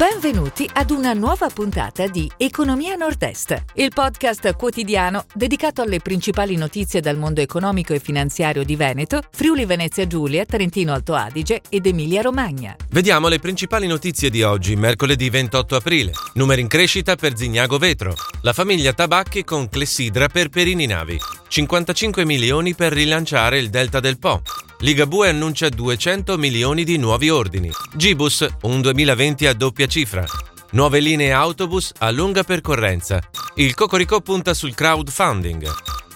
Benvenuti ad una nuova puntata di Economia Nord-Est, il podcast quotidiano dedicato alle principali notizie dal mondo economico e finanziario di Veneto, Friuli Venezia Giulia, Trentino Alto Adige ed Emilia Romagna. Vediamo le principali notizie di oggi, mercoledì 28 aprile. Numeri in crescita per Zignago Vetro. La famiglia Tabacchi con Clessidra per Perini Navi. 55 milioni per rilanciare il Delta del Po. Ligabue annuncia 200 milioni di nuovi ordini. Gibus, un 2020 a doppia cifra. Nuove linee autobus a lunga percorrenza. Il Cocorico punta sul crowdfunding.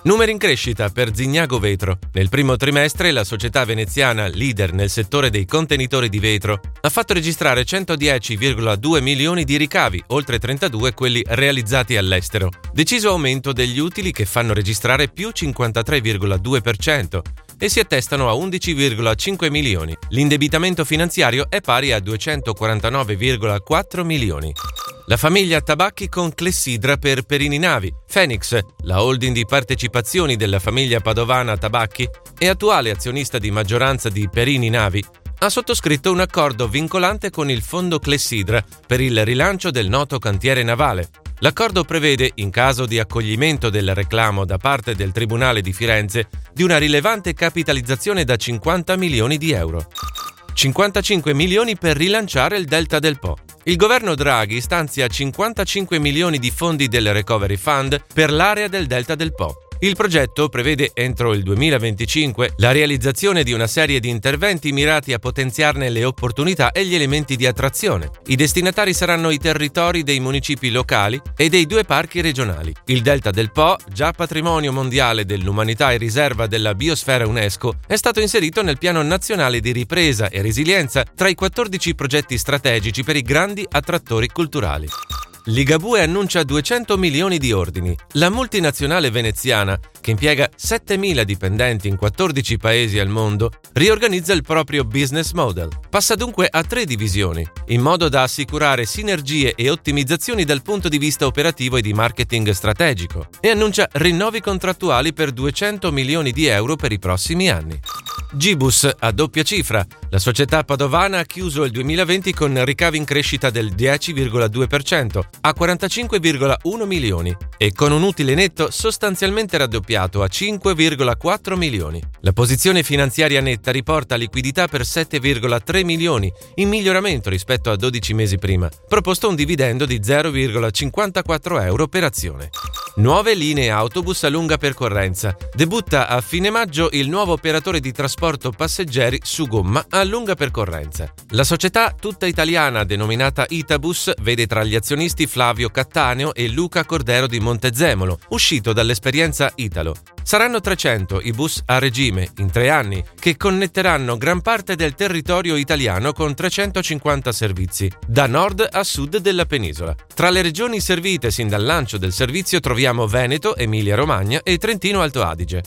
Numeri in crescita per Zignago Vetro. Nel primo trimestre la società veneziana, leader nel settore dei contenitori di vetro, ha fatto registrare 110,2 milioni di ricavi, oltre 32 quelli realizzati all'estero. Deciso aumento degli utili che fanno registrare più 53,2%, e si attestano a 11,5 milioni. L'indebitamento finanziario è pari a 249,4 milioni. La famiglia Tabacchi con Clessidra per Perini Navi. Phoenix, la holding di partecipazioni della famiglia padovana Tabacchi e attuale azionista di maggioranza di Perini Navi, ha sottoscritto un accordo vincolante con il fondo Clessidra per il rilancio del noto cantiere navale. L'accordo prevede, in caso di accoglimento del reclamo da parte del Tribunale di Firenze, di una rilevante capitalizzazione da 50 milioni di euro. 55 milioni per rilanciare il Delta del Po. Il governo Draghi stanzia 55 milioni di fondi del Recovery Fund per l'area del Delta del Po. Il progetto prevede entro il 2025 la realizzazione di una serie di interventi mirati a potenziarne le opportunità e gli elementi di attrazione. I destinatari saranno i territori dei municipi locali e dei due parchi regionali. Il Delta del Po, già patrimonio mondiale dell'umanità e riserva della biosfera UNESCO, è stato inserito nel Piano nazionale di ripresa e resilienza tra i 14 progetti strategici per i grandi attrattori culturali. Ligabue annuncia 200 milioni di ordini. La multinazionale veneziana, che impiega 7.000 dipendenti in 14 paesi al mondo, riorganizza il proprio business model. Passa dunque a tre divisioni, in modo da assicurare sinergie e ottimizzazioni dal punto di vista operativo e di marketing strategico, e annuncia rinnovi contrattuali per 200 milioni di euro per i prossimi anni. Gibus a doppia cifra. La società padovana ha chiuso il 2020 con ricavi in crescita del 10,2% a 45,1 milioni e con un utile netto sostanzialmente raddoppiato a 5,4 milioni. La posizione finanziaria netta riporta liquidità per 7,3 milioni, in miglioramento rispetto a 12 mesi prima, proposto un dividendo di 0,54 euro per azione. Nuove linee autobus a lunga percorrenza. Debutta a fine maggio il nuovo operatore di trasporto passeggeri su gomma a lunga percorrenza. La società tutta italiana denominata Itabus vede tra gli azionisti Flavio Cattaneo e Luca Cordero di Montezemolo, uscito dall'esperienza Italo. Saranno 300 i bus a regime in tre anni che connetteranno gran parte del territorio italiano con 350 servizi, da nord a sud della penisola. Tra le regioni servite sin dal lancio del servizio troviamo Veneto, Emilia-Romagna e Trentino Alto Adige.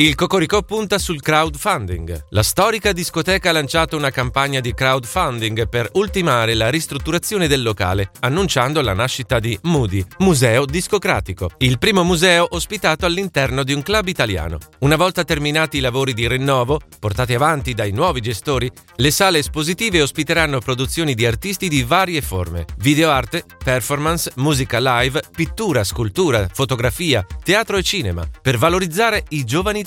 Il Cocorico punta sul crowdfunding. La storica discoteca ha lanciato una campagna di crowdfunding per ultimare la ristrutturazione del locale, annunciando la nascita di Moody, Museo Discocratico, il primo museo ospitato all'interno di un club italiano. Una volta terminati i lavori di rinnovo, portati avanti dai nuovi gestori, le sale espositive ospiteranno produzioni di artisti di varie forme: videoarte, performance, musica live, pittura, scultura, fotografia, teatro e cinema, per valorizzare i giovani